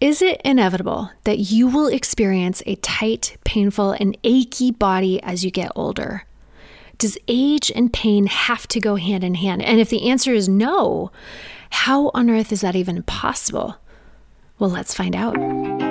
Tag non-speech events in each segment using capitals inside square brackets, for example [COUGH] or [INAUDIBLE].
Is it inevitable that you will experience a tight, painful, and achy body as you get older? Does age and pain have to go hand in hand? And if the answer is no, how on earth is that even possible? Well, let's find out.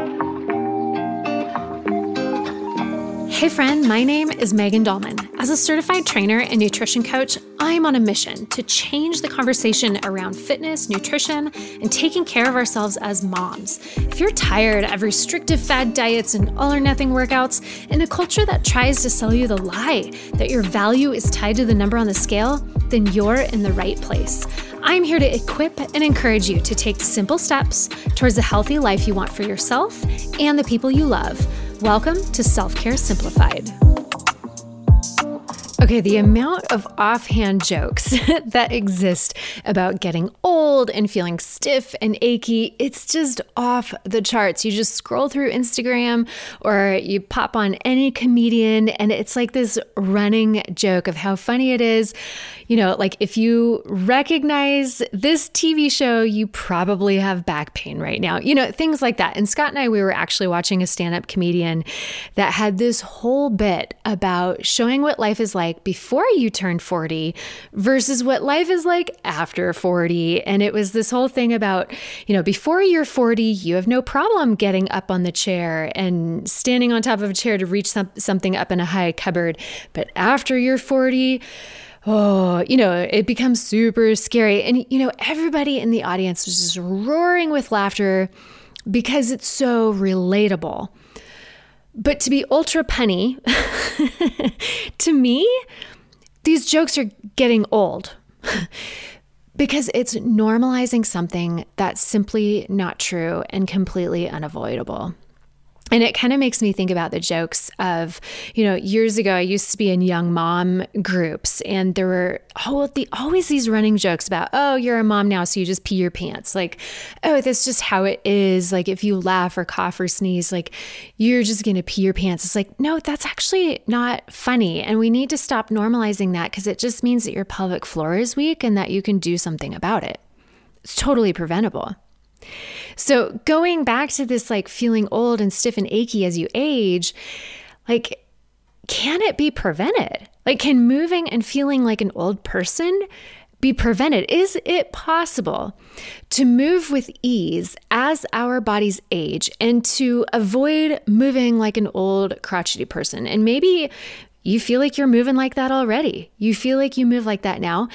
Hey, friend, my name is Megan Dahlman. As a certified trainer and nutrition coach, I'm on a mission to change the conversation around fitness, nutrition, and taking care of ourselves as moms. If you're tired of restrictive fad diets and all or nothing workouts, in a culture that tries to sell you the lie that your value is tied to the number on the scale, then you're in the right place. I'm here to equip and encourage you to take simple steps towards the healthy life you want for yourself and the people you love Welcome to Self Care Simplified. Okay, the amount of offhand jokes [LAUGHS] that exist about getting old and feeling stiff and achy, it's just off the charts. You just scroll through Instagram or you pop on any comedian, and it's like this running joke of how funny it is. You know, like if you recognize this TV show, you probably have back pain right now, you know, things like that. And Scott and I, we were actually watching a stand up comedian that had this whole bit about showing what life is like like before you turn 40 versus what life is like after 40. And it was this whole thing about, you know, before you're 40, you have no problem getting up on the chair and standing on top of a chair to reach some, something up in a high cupboard. But after you're 40, oh, you know, it becomes super scary. And, you know, everybody in the audience was just roaring with laughter because it's so relatable. But to be ultra punny, [LAUGHS] to me, these jokes are getting old [LAUGHS] because it's normalizing something that's simply not true and completely unavoidable. And it kind of makes me think about the jokes of, you know, years ago, I used to be in young mom groups, and there were oh, the, always these running jokes about, oh, you're a mom now, so you just pee your pants. Like, oh, that's just how it is. Like, if you laugh or cough or sneeze, like, you're just going to pee your pants. It's like, no, that's actually not funny. And we need to stop normalizing that because it just means that your pelvic floor is weak and that you can do something about it. It's totally preventable. So, going back to this like feeling old and stiff and achy as you age, like, can it be prevented? Like, can moving and feeling like an old person be prevented? Is it possible to move with ease as our bodies age and to avoid moving like an old crotchety person? And maybe you feel like you're moving like that already. You feel like you move like that now.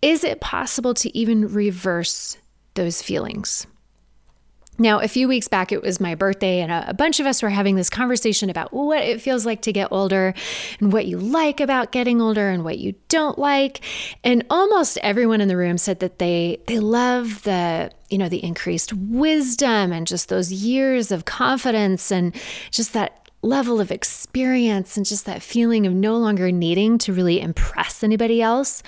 Is it possible to even reverse those feelings? Now, a few weeks back, it was my birthday, and a, bunch of us were having this conversation about what it feels like to get older and what you like about getting older and what you don't like. And almost everyone in the room said that they they love the you know the increased wisdom and just those years of confidence and just that level of experience and just that feeling of no longer needing to really impress anybody else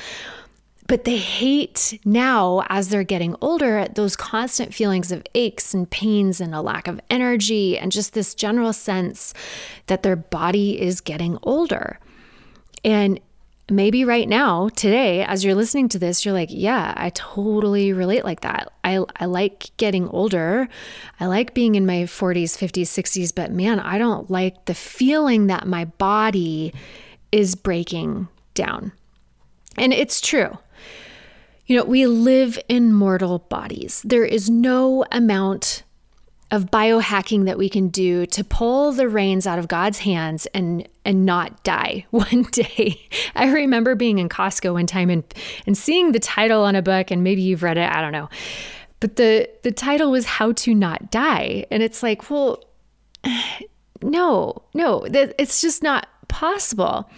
but they hate now, as they're getting older, those constant feelings of aches and pains and a lack of energy and just this general sense that their body is getting older. And maybe right now, today, as you're listening to this, you're like, yeah, I totally relate like that. I, I like getting older. I like being in my 40s, 50s, 60s, but man, I don't like the feeling that my body is breaking down. And it's true. You know, we live in mortal bodies. There is no amount of biohacking that we can do to pull the reins out of God's hands and and not die [LAUGHS] one day. I remember being in Costco one time and and seeing the title on a book and maybe you've read it, I don't know. But the the title was how to not die and it's like, well [SIGHS] no, no, it's just not possible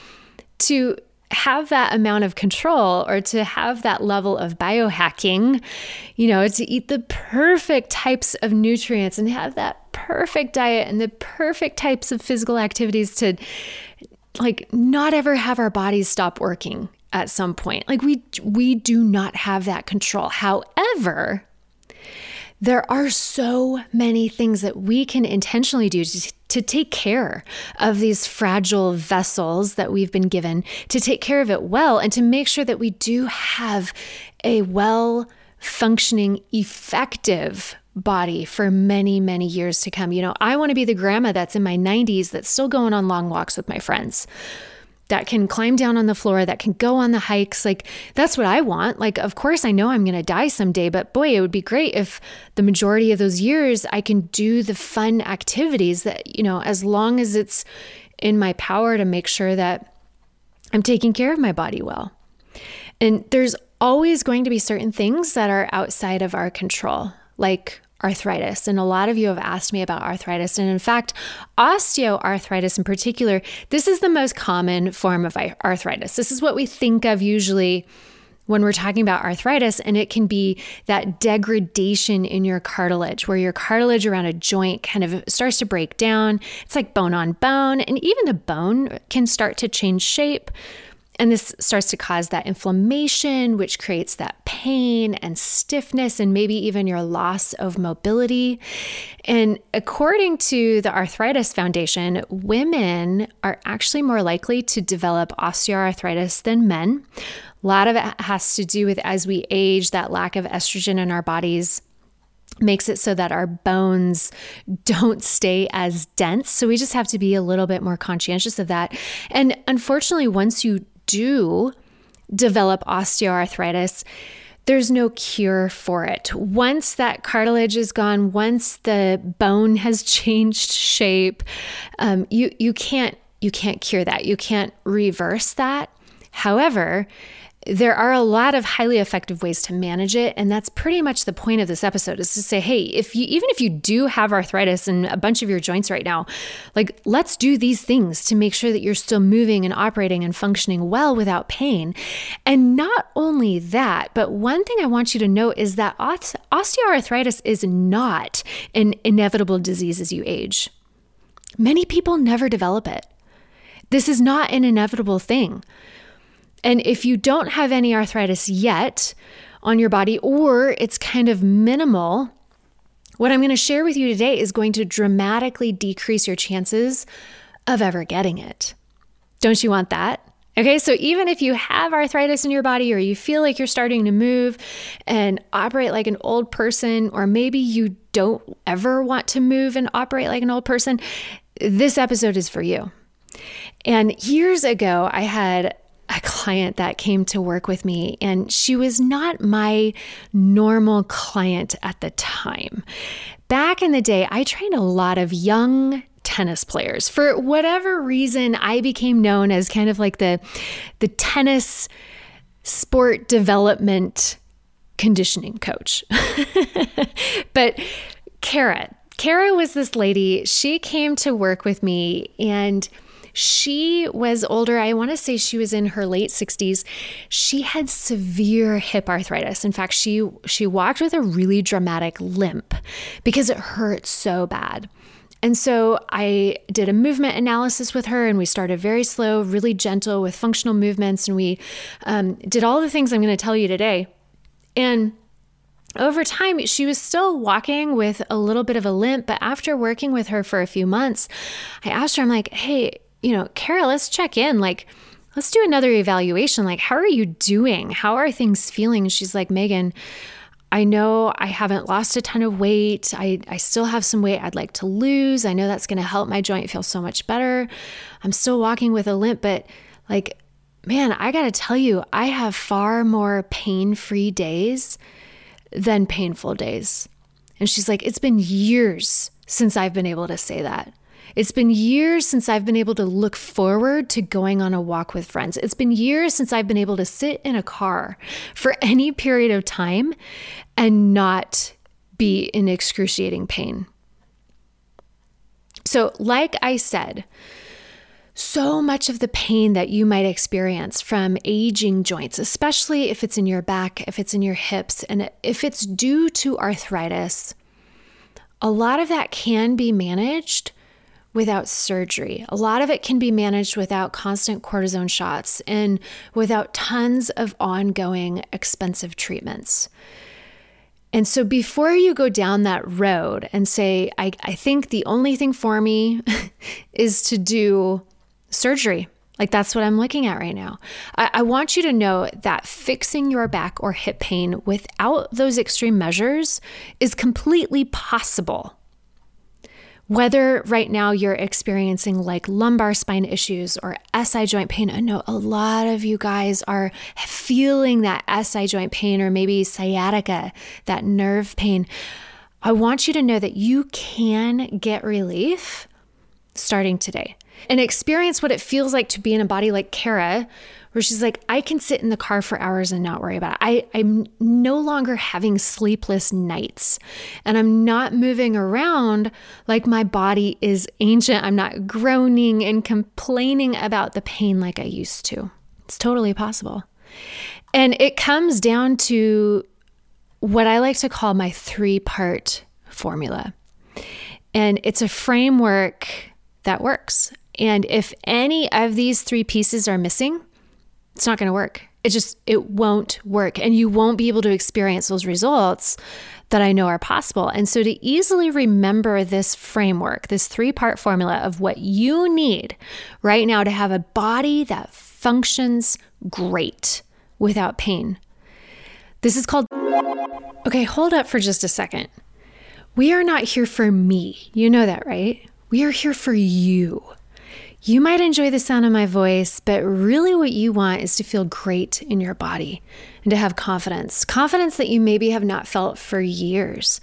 to have that amount of control or to have that level of biohacking, you know, to eat the perfect types of nutrients and have that perfect diet and the perfect types of physical activities to like not ever have our bodies stop working at some point. Like we we do not have that control. However, there are so many things that we can intentionally do to, to take care of these fragile vessels that we've been given, to take care of it well, and to make sure that we do have a well functioning, effective body for many, many years to come. You know, I want to be the grandma that's in my 90s that's still going on long walks with my friends that can climb down on the floor, that can go on the hikes. Like, that's what I want. Like, of course, I know I'm going to die someday, but boy, it would be great if the majority of those years I can do the fun activities that, you know, as long as it's in my power to make sure that I'm taking care of my body well. And there's always going to be certain things that are outside of our control, like arthritis. And a lot of you have asked me about arthritis. And in fact, osteoarthritis in particular, this is the most common form of arthritis. This is what we think of usually when we're talking about arthritis, and it can be that degradation in your cartilage where your cartilage around a joint kind of starts to break down. It's like bone on bone, and even the bone can start to change shape. And this starts to cause that inflammation, which creates that pain and stiffness, and maybe even your loss of mobility. And according to the Arthritis Foundation, women are actually more likely to develop osteoarthritis than men. A lot of it has to do with as we age, that lack of estrogen in our bodies makes it so that our bones don't stay as dense. So we just have to be a little bit more conscientious of that. And unfortunately, once you do develop osteoarthritis, there's no cure for it. Once that cartilage is gone, once the bone has [LAUGHS] changed shape, um, you you can't you can't cure that. You can't reverse that. However, there are a lot of highly effective ways to manage it and that's pretty much the point of this episode is to say hey if you even if you do have arthritis in a bunch of your joints right now like let's do these things to make sure that you're still moving and operating and functioning well without pain. And not only that but one thing i want you to know is that osteoarthritis is not an inevitable disease as you age. Many people never develop it. This is not an inevitable thing and if you don't have any arthritis yet on your body, or it's kind of minimal, what I'm going to share with you today is going to dramatically decrease your chances of ever getting it. Don't you want that? Okay, so even if you have arthritis in your body or you feel like you're starting to move and operate like an old person, or maybe you don't ever want to move and operate like an old person, this episode is for you. And years ago, I had a client that came to work with me, and she was not my normal client at the time. Back in the day, I trained a lot of young tennis players. For whatever reason, I became known as kind of like the the tennis sport development conditioning coach. [LAUGHS] but Kara, Kara was this lady, she came to work with me and she was older. I want to say she was in her late 60s. She had severe hip arthritis. In fact, she she walked with a really dramatic limp because it hurt so bad. And so I did a movement analysis with her, and we started very slow, really gentle with functional movements, and we um, did all the things I'm going to tell you today. And over time, she was still walking with a little bit of a limp, but after working with her for a few months, I asked her, I'm like, hey, you know, Kara, let's check in. Like, let's do another evaluation. Like, how are you doing? How are things feeling? she's like, Megan, I know I haven't lost a ton of weight. I, I still have some weight I'd like to lose. I know that's going to help my joint feel so much better. I'm still walking with a limp, but like, man, I got to tell you, I have far more pain free days than painful days. And she's like, it's been years since I've been able to say that. It's been years since I've been able to look forward to going on a walk with friends. It's been years since I've been able to sit in a car for [LAUGHS] any period of time and not be in excruciating pain. So, like I said, so much of the pain that you might experience from aging joints, especially if it's in your back, if it's in your hips, and if it's due to arthritis, a lot of that can be managed without surgery. A lot of it can be managed without constant cortisone shots and without tons of ongoing expensive treatments. And so before you go down that road and say, I, I think the only thing for me [LAUGHS] is to do surgery, Like that's what I'm looking at right now. I, I, want you to know that fixing your back or hip pain without those extreme measures is completely possible. Whether right now you're experiencing like lumbar spine issues or SI joint pain, I know a lot of you guys are feeling that SI joint pain or maybe sciatica, that nerve pain. I want you to know that you can get relief starting today and experience what it feels like to be in a body like Kara, where she's like, I can sit in the car for hours and not worry about it. I, I'm no longer having sleepless nights and I'm not moving around like my body is ancient. I'm not groaning and complaining about the pain like I used to. It's totally possible. And it comes down to what I like to call my three part formula. And it's a framework that works. And if any of these three pieces are missing, it's not going to work. It just it won't work and you won't be able to experience those results that I know are possible. And so to easily remember this framework, this three-part formula of what you need right now to have a body that functions great without pain. This is called Okay, hold up for just a second. We are not here for me. You know that, right? We are here for you. You might enjoy the sound of my voice, but really what you want is to feel great in your body and to have confidence. Confidence that you maybe have not felt for years.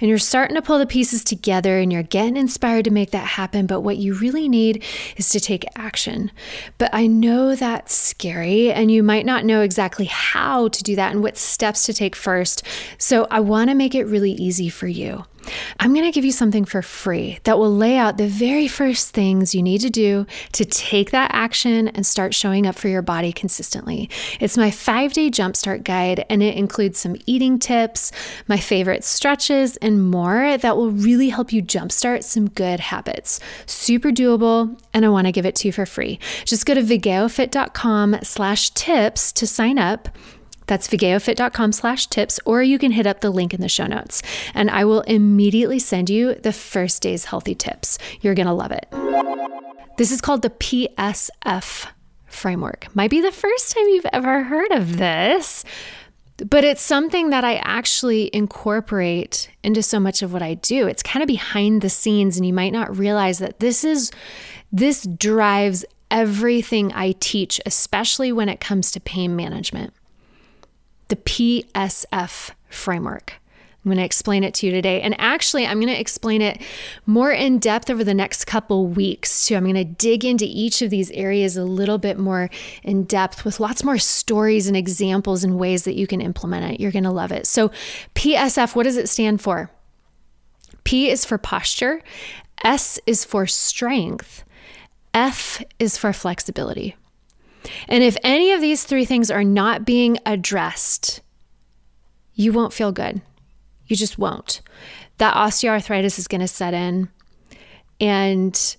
And you're starting to pull the pieces together and you're getting inspired to make that happen. But what you really need is to take action. But I know that's scary and you might not know exactly how to do that and what steps to take first. So I want to make it really easy for you. I'm going to give you something for free that will lay out the very first things you need to do to take that action and start showing up for your body consistently. It's my five day jumpstart guide, and it includes some eating tips, my favorite stretches, and more that will really help you jumpstart some good habits. Super doable, and I want to give it to you for free. Just go to vigeofit.com slash tips to sign up. That's vigeofit.com slash tips, or you can hit up the link in the show notes. And I will immediately send you the first day's healthy tips. You're going to love it. This is called the PSF framework. Might be the first time you've ever heard of this, but it's something that I actually incorporate into so much of what I do. It's kind of behind the scenes, and you might not realize that this is this drives everything I teach, especially when it comes to pain management the PSF framework. I'm going to explain it to you today. And actually, I'm going to explain it more in depth over the next couple weeks, too. I'm going to dig into each of these areas a little bit more in depth with lots more stories and examples and ways that you can implement it. You're going to love it. So, PSF, what does it stand for? P is for posture, S is for strength, F is for flexibility. And if any of these three things are not being addressed, you won't feel good. You just won't. That osteoarthritis is going to set in. And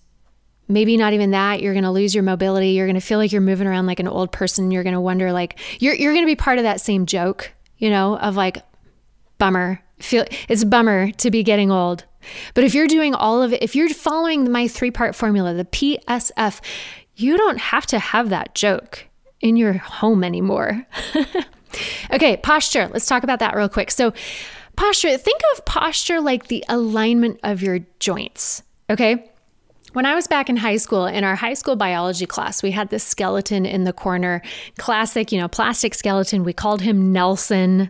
maybe not even that you're going to lose your mobility you're going to feel like you're moving around like an old person you're going to wonder like you're you're going to be part of that same joke you know of like bummer feel it's a bummer to be getting old but if you're doing all of it if you're following my three part formula the PSF you don't have to have that joke in your home anymore. [LAUGHS] okay, posture. Let's talk about that real quick. So, posture, think of posture like the alignment of your joints. Okay. When I was back in high school, in our high school biology class, we had this skeleton in the corner, classic, you know, plastic skeleton. We called him Nelson.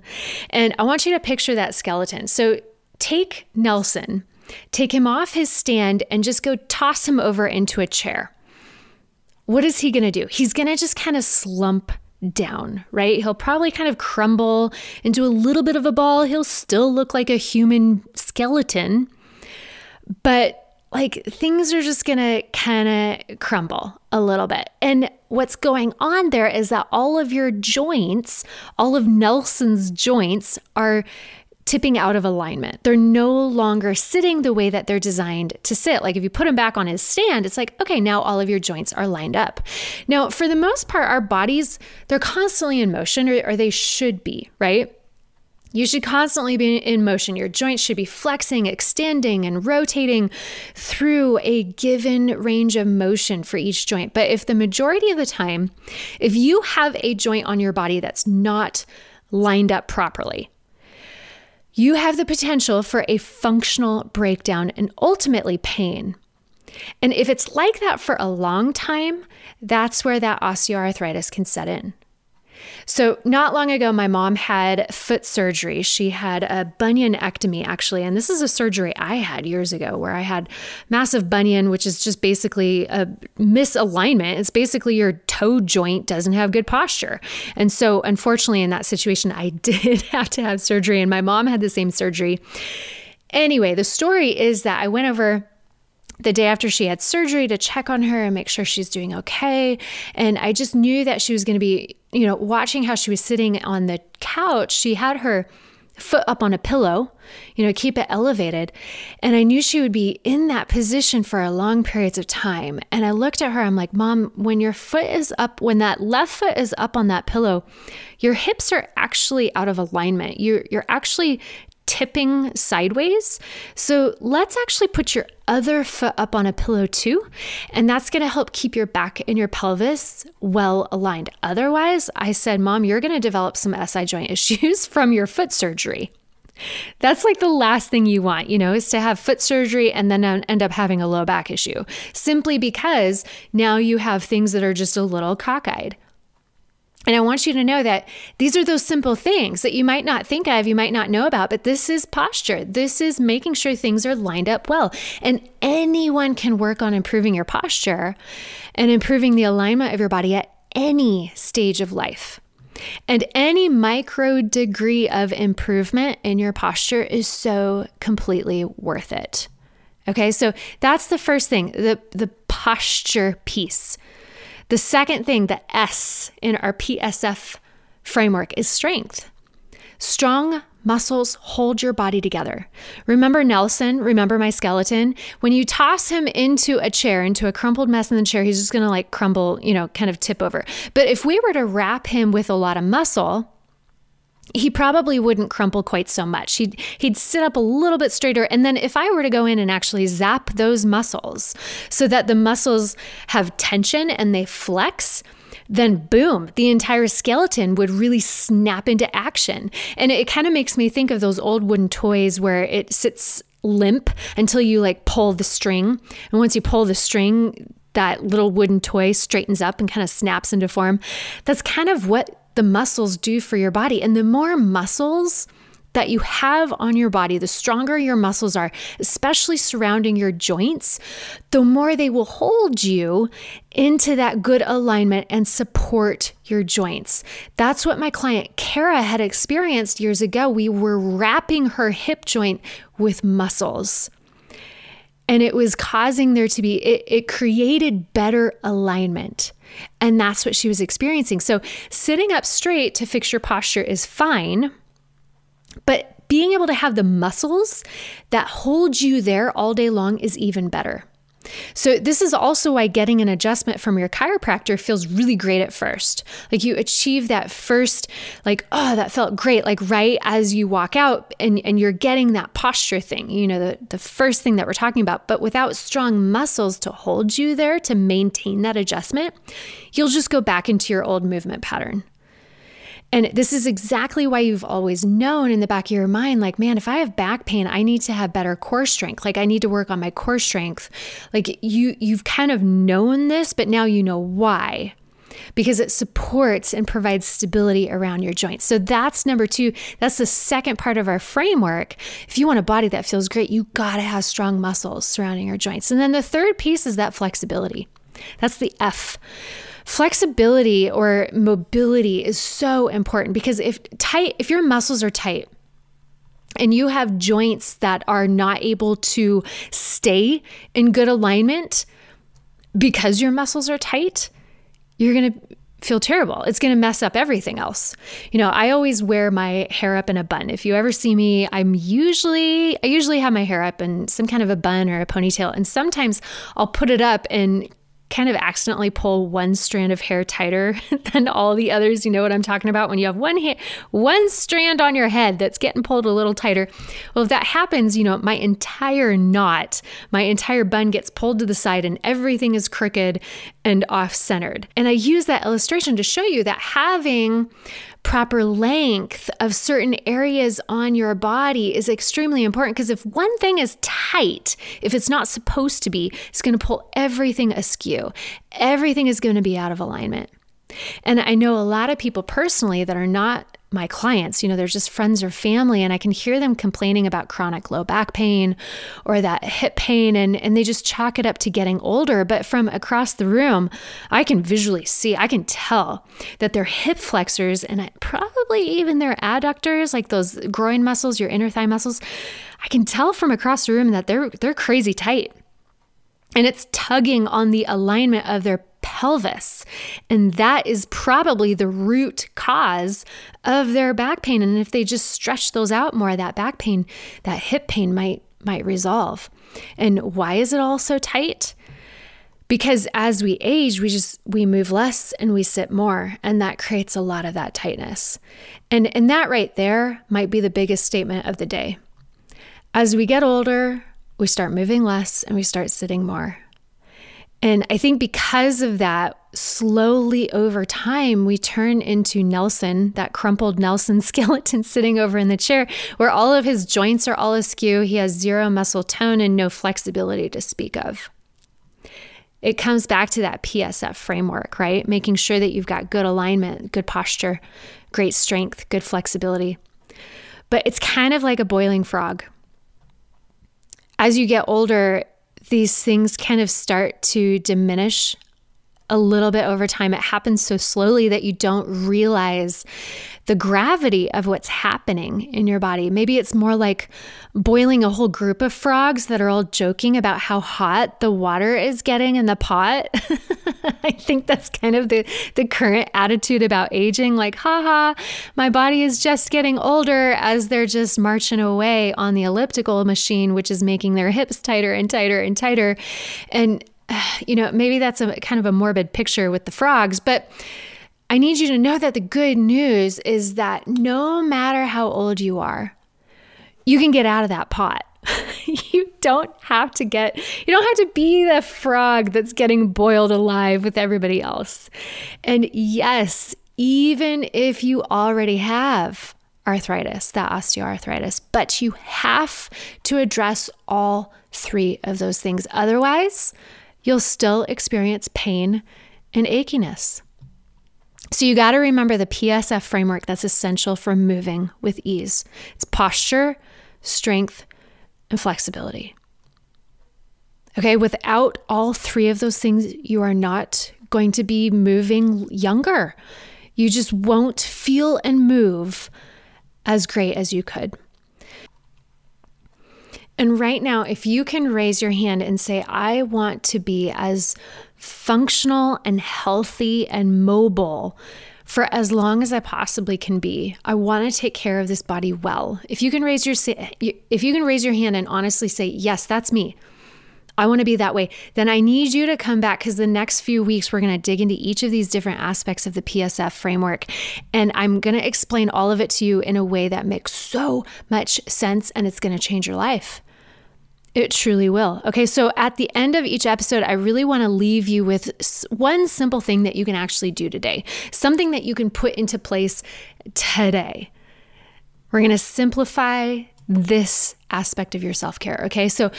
And I want you to picture that skeleton. So take Nelson, take him off his stand, and just go toss him over into a chair what is he going to do? He's going to just kind of slump down, right? He'll probably kind of crumble into a little bit of a ball. He'll still look like a human skeleton, but like things are just gonna kind of crumble a little bit. And what's going on there is that all of your joints, all of Nelson's joints, are tipping out of alignment. They're no longer sitting the way that they're designed to sit. Like if you put him back on his stand, it's like, okay, now all of your joints are lined up. Now, for the most part, our bodies, they're constantly in motion, or, or they should be, right? You should constantly be in motion. Your joints should be flexing, extending, and rotating through a given range of motion for each joint. But if the majority of the time, if you have a joint on your body that's not lined up properly, you have the potential for a functional breakdown and ultimately pain. And if it's like that for a long time, that's where that osteoarthritis can set in. So, not long ago, my mom had foot surgery. She had a bunionectomy, actually. And this is a surgery I had years ago where I had massive bunion, which is just basically a misalignment. It's basically your toe joint doesn't have good posture. And so, unfortunately, in that situation, I [LAUGHS] did have to have surgery, and my mom had the same surgery. Anyway, the story is that I went over the day after she had surgery to check on her and make sure she's doing okay. And I just knew that she was going to be, you know, watching how she was sitting on the couch. She had her foot up on a pillow, you know, keep it elevated. And I knew she would be in that position for a long periods of time. And I looked at her, I'm like, Mom, when your foot is up, when that left foot is up on that pillow, your hips are actually out of alignment. You're, you're actually tipping sideways. So let's actually put your other foot up on a pillow too. And that's going to help keep your back and your pelvis well aligned. Otherwise, I said, Mom, you're going to develop some SI joint [LAUGHS] issues from your foot surgery. That's like the last thing you want, you know, is to have foot surgery and then end up having a low back issue simply because now you have things that are just a little cockeyed. And I want you to know that these are those simple things that you might not think of, you might not know about, but this is posture. This is making sure things are lined up well. And anyone can work on improving your posture and improving the alignment of your body at any stage of life. And any micro degree of improvement in your posture is so completely worth it. Okay, so that's the first thing the, the posture piece. The second thing, the S in our PSF framework, is strength. Strong muscles hold your body together. Remember Nelson? Remember my skeleton? When you toss him into a chair, into a crumpled mess in the chair, he's just gonna like crumble, you know, kind of tip over. But if we were to wrap him with a lot of muscle, he probably wouldn't crumple quite so much. He'd he'd sit up a little bit straighter and then if I were to go in and actually zap those muscles so that the muscles have tension and they flex, then boom, the entire skeleton would really snap into action. And it kind of makes me think of those old wooden toys where it sits limp until you like pull the string. And once you pull the string, that little wooden toy straightens up and kind of snaps into form. That's kind of what the muscles do for your body. And the more muscles that you have on your body, the stronger your muscles are, especially surrounding your joints, the more they will hold you into that good alignment and support your joints. That's what my client Kara had experienced years ago. We were wrapping her hip joint with muscles and it was causing there to be it, it, created better alignment and that's what she was experiencing. So sitting up straight to fix your posture is fine but being able to have the muscles that hold you there all day long is even better so, this is also why getting an adjustment from your chiropractor feels really great at first. Like you achieve that first, like, oh, that felt great, like right as you walk out and, and you're getting that posture thing, you know, the, the first thing that we're talking about. But without strong muscles to hold you there to maintain that adjustment, you'll just go back into your old movement pattern. And this is exactly why you've always known in the back of your mind like, man, if I have back pain, I need to have better core strength. Like I need to work on my core strength. Like you you've kind of known this, but now you know why. Because it supports and provides stability around your joints. So that's number 2. That's the second part of our framework. If you want a body that feels great, you got to have strong muscles surrounding your joints. And then the third piece is that flexibility. That's the F. Flexibility or mobility is so important because if tight, if your muscles are tight, and you have joints that are not able to stay in good alignment because your muscles are tight, you're going to feel terrible. It's going to mess up everything else. You know, I always wear my hair up in a bun. If you ever see me, I'm usually I usually have my hair up in some kind of a bun or a ponytail and sometimes I'll put it up and kind of accidentally pull one strand of hair tighter [LAUGHS] than all the others. You know what I'm talking about? When you have one ha- one strand on your head that's getting pulled a little tighter. Well, if that happens, you know, my entire knot, my entire bun gets pulled to the side and everything is crooked and off centered. And I use that illustration to show you that having proper length of certain areas on your body is extremely important because if one thing is tight, if it's not supposed to be, it's going to pull everything askew. Everything is going to be out of alignment. And I know a lot of people personally that are not my clients, you know, they're just friends or family, and I can hear them complaining about chronic low back pain or that hip pain, and, and they just chalk it up to getting older. But from across the room, I can visually see, I can tell that their hip flexors and probably even their adductors, like those groin muscles, your inner thigh muscles, I can tell from across the room that they're they're crazy tight. And it's tugging on the alignment of their pelvis. And that is probably the root cause of their back pain. And if they just stretch those out more, that back pain, that hip pain might might resolve. And why is it all so tight? Because as we age, we just we move less and we sit more, and that creates a lot of that tightness. And and that right there might be the biggest statement of the day. As we get older, we start moving less and we start sitting more. And I think because of that, slowly over time, we turn into Nelson, that crumpled Nelson [LAUGHS] skeleton sitting over in the chair, where all of his joints are all askew. He has zero muscle tone and no flexibility to speak of. It comes back to that PSF framework, right? Making sure that you've got good alignment, good posture, great strength, good flexibility. But it's kind of like a boiling frog. As you get older, these things kind of start to diminish a little bit over time. It happens so slowly that you don't realize the gravity of what's happening in your body. Maybe it's more like boiling a whole group of frogs that are all joking about how hot the water is getting in the pot. [LAUGHS] I think that's kind of the, the current attitude about aging like, haha, my body is just getting older as they're just marching away on the elliptical machine, which is making their hips tighter and tighter and tighter. And, [SIGHS] you know, maybe that's a kind of a morbid picture with the frogs, but I need you to know that the good news is that no matter how old you are, you can get out of that pot. [LAUGHS] you don't have to get, you don't have to be the frog that's getting boiled alive with everybody else. And yes, even if you already have arthritis, that osteoarthritis, but you have to address all three of those things. Otherwise, you'll still experience pain and achiness. So you got to remember the PSF framework that's essential for moving with ease. It's posture, strength, and flexibility. Okay, without all three of those things, you are not going to be moving younger. You just won't feel and move as great as you could. And right now, if you can raise your hand and say, I want to be as functional and healthy and mobile for as long as I possibly can be. I want to take care of this body well. If you can raise your if you can raise your hand and honestly say, "Yes, that's me." I want to be that way. Then I need you to come back cuz the next few weeks we're going to dig into each of these different aspects of the PSF framework and I'm going to explain all of it to you in a way that makes so much sense and it's going to change your life. It truly will. Okay, so at the end of each episode, I really want to leave you with one simple thing that you can actually do today, something that you can put into place today. We're going to simplify this aspect of your self care. Okay, so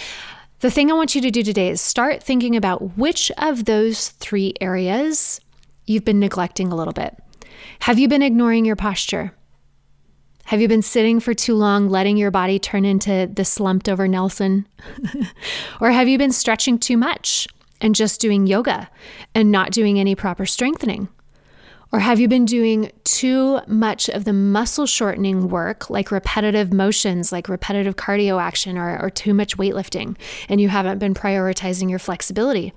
the thing I want you to do today is start thinking about which of those three areas you've been neglecting a little bit. Have you been ignoring your posture? Have you been sitting for too long, letting your body turn into the slumped over Nelson? [LAUGHS] or have you been stretching too much and just doing yoga and not doing any proper strengthening? Or have you been doing too much of the muscle shortening work, like repetitive motions, like repetitive cardio action, or, or too much weightlifting, and you haven't been prioritizing your flexibility?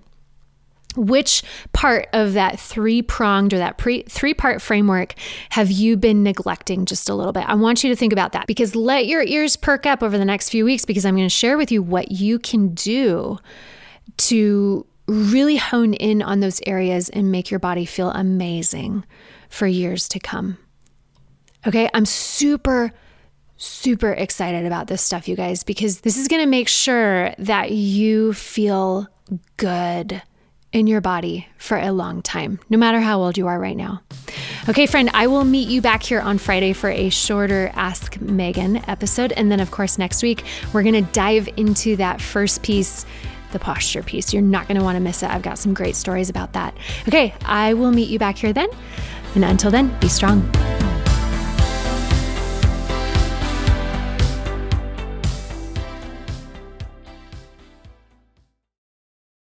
Which part of that three pronged or that three part framework have you been neglecting just a little bit? I want you to think about that because let your ears perk up over the next few weeks because I'm going to share with you what you can do to really hone in on those areas and make your body feel amazing for years to come. Okay, I'm super, super excited about this stuff, you guys, because this is gonna make sure that you feel good in your body for a long time, no matter how old you are right now. Okay, friend, I will meet you back here on Friday for a shorter Ask Megan episode. And then, of course, next week, we're going to dive into that first piece the posture piece. You're not going to want to miss it. I've got some great stories about that. Okay, I will meet you back here then. And until then, be strong.